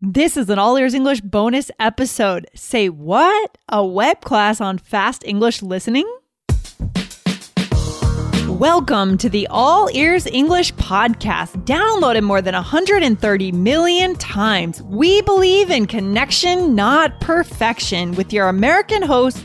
This is an All Ears English bonus episode. Say what? A web class on fast English listening? Welcome to the All Ears English podcast, downloaded more than 130 million times. We believe in connection, not perfection, with your American host,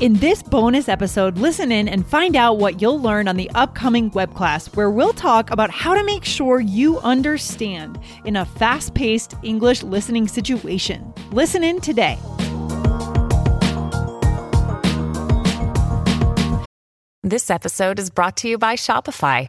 In this bonus episode, listen in and find out what you'll learn on the upcoming web class, where we'll talk about how to make sure you understand in a fast paced English listening situation. Listen in today. This episode is brought to you by Shopify.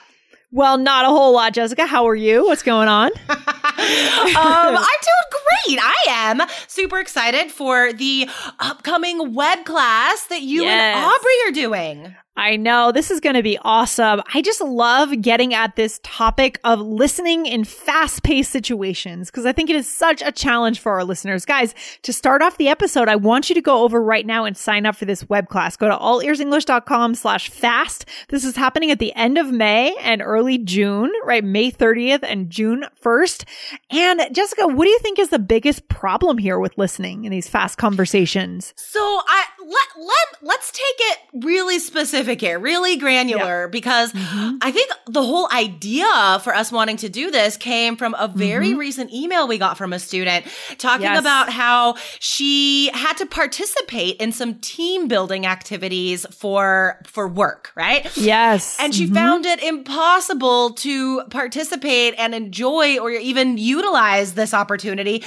Well, not a whole lot, Jessica. How are you? What's going on? um, I'm doing great. I am super excited for the upcoming web class that you yes. and Aubrey are doing. I know this is going to be awesome. I just love getting at this topic of listening in fast paced situations because I think it is such a challenge for our listeners. Guys, to start off the episode, I want you to go over right now and sign up for this web class. Go to allearsenglish.com slash fast. This is happening at the end of May and early June, right? May 30th and June 1st. And Jessica, what do you think is the biggest problem here with listening in these fast conversations? So I, let, let, let's take it really specific specific here, really granular, because mm-hmm. I think the whole idea for us wanting to do this came from a very mm-hmm. recent email we got from a student talking yes. about how she had to participate in some team building activities for for work, right? Yes. And she mm-hmm. found it impossible to participate and enjoy or even utilize this opportunity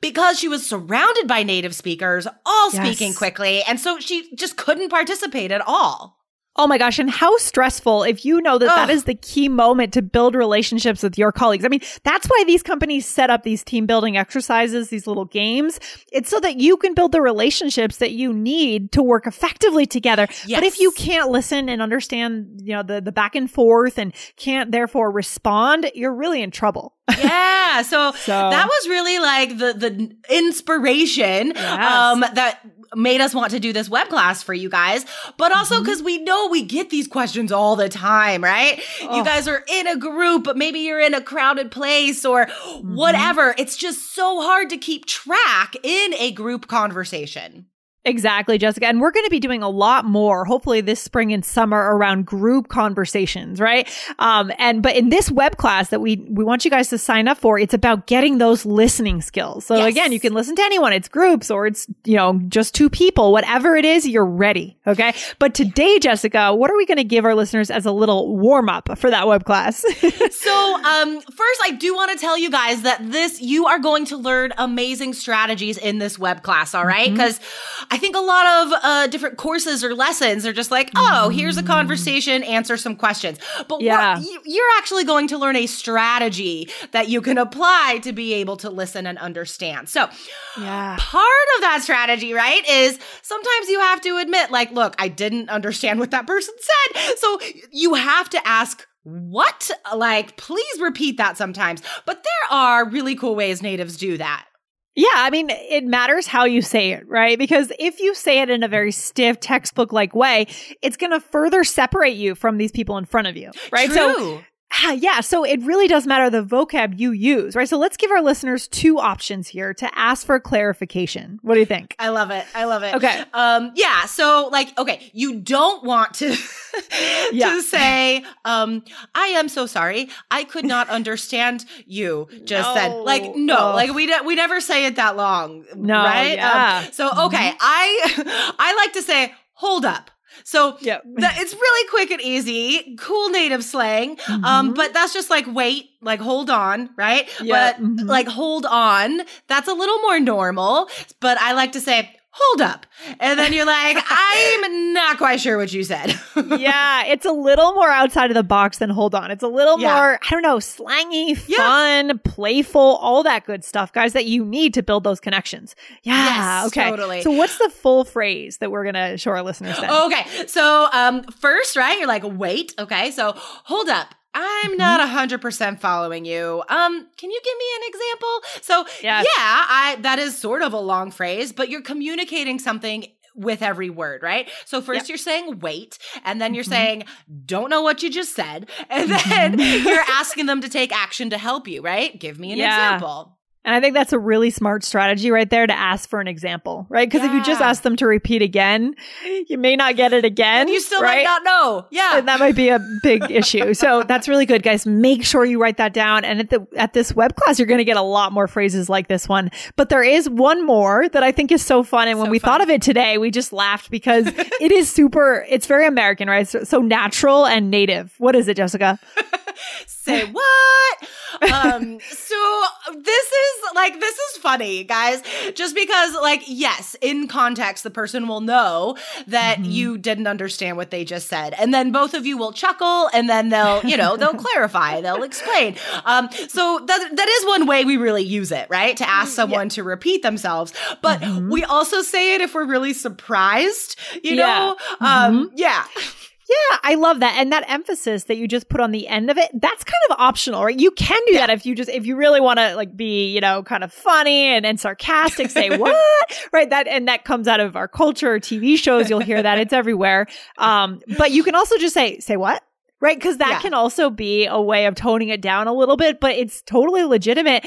because she was surrounded by native speakers, all yes. speaking quickly. And so she just couldn't participate at all. Oh my gosh. And how stressful if you know that Ugh. that is the key moment to build relationships with your colleagues. I mean, that's why these companies set up these team building exercises, these little games. It's so that you can build the relationships that you need to work effectively together. Yes. But if you can't listen and understand, you know, the, the back and forth and can't therefore respond, you're really in trouble. yeah. So, so, that was really like the, the inspiration, yes. um, that made us want to do this web class for you guys, but also because mm-hmm. we know we get these questions all the time, right? Oh. You guys are in a group, but maybe you're in a crowded place or mm-hmm. whatever. It's just so hard to keep track in a group conversation. Exactly, Jessica. And we're going to be doing a lot more, hopefully this spring and summer around group conversations, right? Um, and, but in this web class that we, we want you guys to sign up for, it's about getting those listening skills. So yes. again, you can listen to anyone. It's groups or it's, you know, just two people, whatever it is, you're ready. Okay. But today, Jessica, what are we going to give our listeners as a little warm up for that web class? so, um, first, I do want to tell you guys that this, you are going to learn amazing strategies in this web class. All right? Because mm-hmm. I think a lot of uh, different courses or lessons are just like, oh, here's a conversation, answer some questions. But yeah. you're actually going to learn a strategy that you can apply to be able to listen and understand. So, yeah. part of that strategy, right, is sometimes you have to admit, like, look, I didn't understand what that person said. So, you have to ask what? Like, please repeat that sometimes. But there are really cool ways natives do that. Yeah, I mean, it matters how you say it, right? Because if you say it in a very stiff textbook like way, it's going to further separate you from these people in front of you, right? True. So yeah. So it really does matter the vocab you use, right? So let's give our listeners two options here to ask for clarification. What do you think? I love it. I love it. Okay. Um, yeah. So like, okay, you don't want to, Yeah. to say, um, I am so sorry. I could not understand you just then. Like, no, Ugh. like we, we never say it that long. No, Right. yeah. Um, so, okay. I, I like to say, hold up. So that, it's really quick and easy, cool native slang. Um, Mhm. but that's just like wait, like hold on, right? Yeah, But mhm. like hold on, that's a little more normal. But I like to say hold up, and then you're like, I'm not quite sure what you said. yeah, it's a little more outside of the box than hold on. It's a little Yeah. more, I don't know, slangy, Yeah. fun, playful, all that good stuff, guys, that you need to build those connections. Yeah. Yes, okay. totally. So what's the full phrase that we're going to show our listeners then? okay, so um, first, right? You're like, wait, okay, so hold up. I'm Mm-hmm. not 100% following you. Um, can you give me an example? So, Yes. yeah, I that is sort of a long phrase, but you're communicating something with every word, right? So first you're saying wait, and then you're Mhm. saying don't know what you just said, and then you're asking them to take action to help you, right? Give me an Yeah. example. And I think that's a really smart strategy right there to ask for an example, right? Because if you just ask them to repeat again, you may not get it again. And you still right? might not know. Yeah. And that might be a big issue. So that's really good, guys. Make sure you write that down. And at the at this web class, you're going to get a lot more phrases like this one. But there is one more that I think is so fun. And when So we fun. thought of it today, we just laughed because it is super. It's very American, right? So, so natural and native. What is it, Jessica? Say what? um, so this is like this is funny, guys. Just because, like, yes, in context, the person will know that Mhm. you didn't understand what they just said, and then both of you will chuckle, and then they'll, you know, they'll clarify, they'll explain. Um, so that that is one way we really use it, right? To ask someone to repeat themselves, but Mhm. we also say it if we're really surprised, you Yeah. know? Um, yeah. Yeah, I love that. And that emphasis that you just put on the end of it, that's kind of optional, right? You can do that if you just, if you really want to like be, you know, kind of funny and, and sarcastic, say what? right. That, and that comes out of our culture, TV shows. You'll hear that. It's everywhere. Um, but you can also just say, say what? Right. Cause that Yeah. can also be a way of toning it down a little bit, but it's totally legitimate.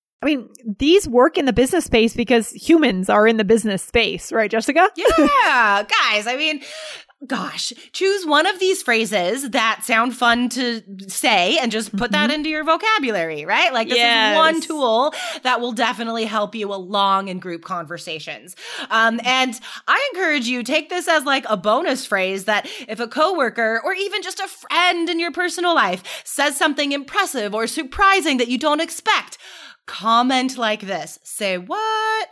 I mean, these work in the business space because humans are in the business space, right, Jessica? Yeah, guys, I mean, gosh, choose one of these phrases that sound fun to say and just put that into your vocabulary, right? Like, this Yes. is one tool that will definitely help you along in group conversations. Um, and I encourage you, take this as like a bonus phrase that if a coworker or even just a friend in your personal life says something impressive or surprising that you don't expect, comment like this. Say, what?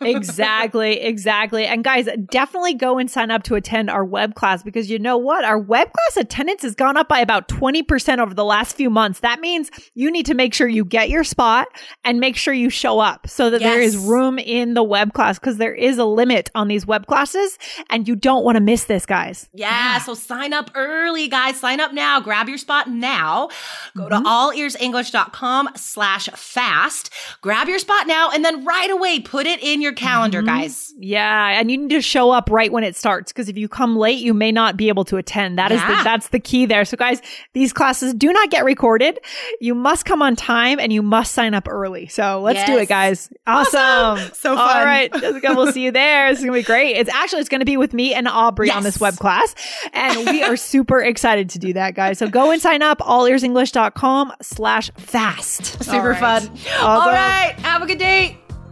Exactly, exactly. And guys, definitely go and sign up to attend our web class because you know what? Our web class attendance has gone up by about 20% over the last few months. That means you need to make sure you get your spot and make sure you show up so that there is room in the web class because there is a limit on these web classes and you don't want to miss this, guys. Yeah, so sign up early, guys. Sign up now. Grab your spot now. Go to mm-hmm. allearsenglish.com slash fast. Grab your spot now and then right away put it in your calendar, mm-hmm. guys. Yeah, and you need to show up right when it starts because if you come late, you may not be able to attend. That is Yeah. the, that's the key there. So guys, these classes do not get recorded. You must come on time and you must sign up early. So let's do it, guys. Awesome. Awesome. So All fun. right, Jessica, we'll see you there. It's gonna be great. It's actually it's gonna be with me and Aubrey on this web class, and we are super excited to do that, guys. So go and sign up allearsenglish.com slash fast. Super All right. fun. All right. Have a good day.